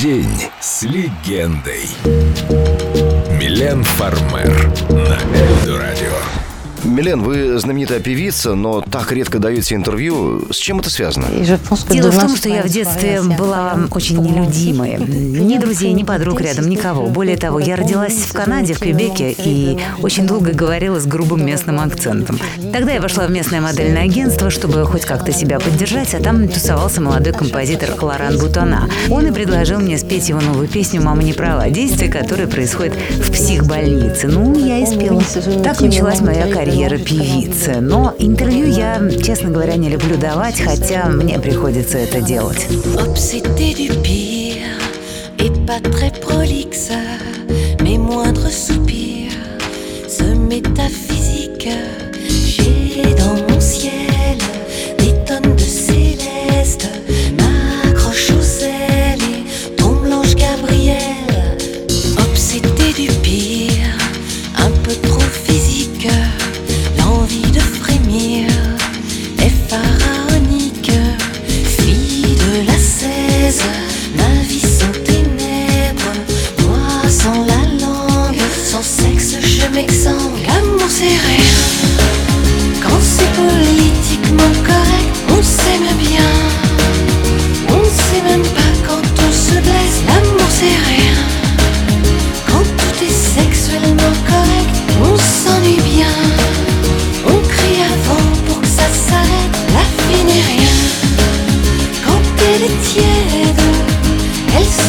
День с легендой. Милен Фармер на Эльдо Радио. Милен, вы знаменитая певица, но так редко даете интервью. С чем это связано? Дело в том, что я в детстве была очень нелюдимой. Ни друзей, ни подруг рядом, никого. Более того, я родилась в Канаде, в Квебеке, и очень долго говорила с грубым местным акцентом. Тогда я вошла в местное модельное агентство, чтобы хоть как-то себя поддержать, а там тусовался молодой композитор Лоран Бутона. Он и предложил мне спеть его новую песню «Мама не права», действие которое происходит в психбольнице. Ну, я и спела. Так началась моя карьера карьеры певицы. Но интервью я, честно говоря, не люблю давать, хотя мне приходится это делать.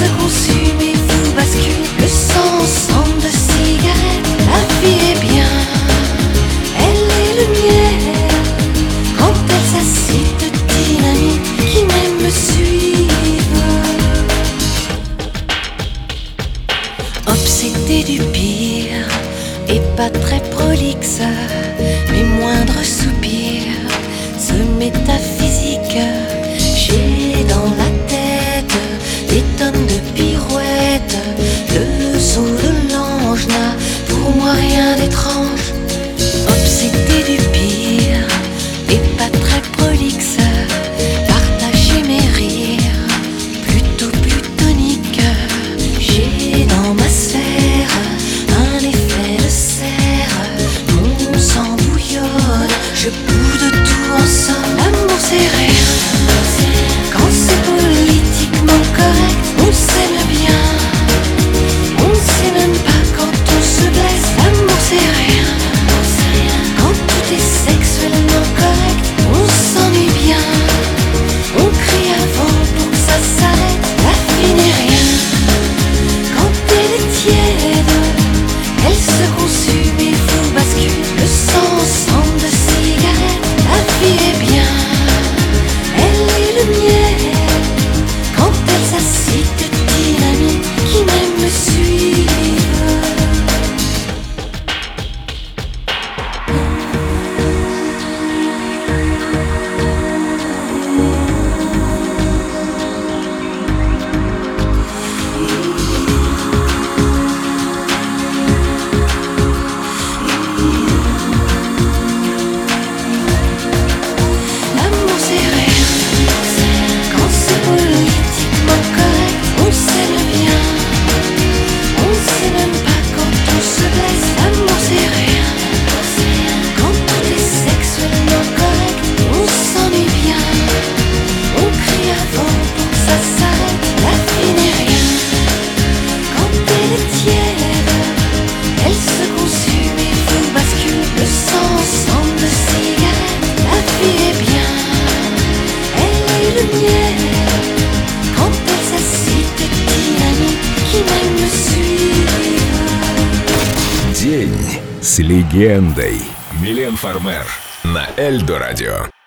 Se consume et vous bascule. Le sang de cigarette, la vie est bien. Elle est le miel. Quand elle s'assied de dynamite qui même me suivent. Obsédé du pire et pas très prolixe, mes moindres soupirs, ce métaphysique, День с легендой. Милен Фармер на Эльдо Радио.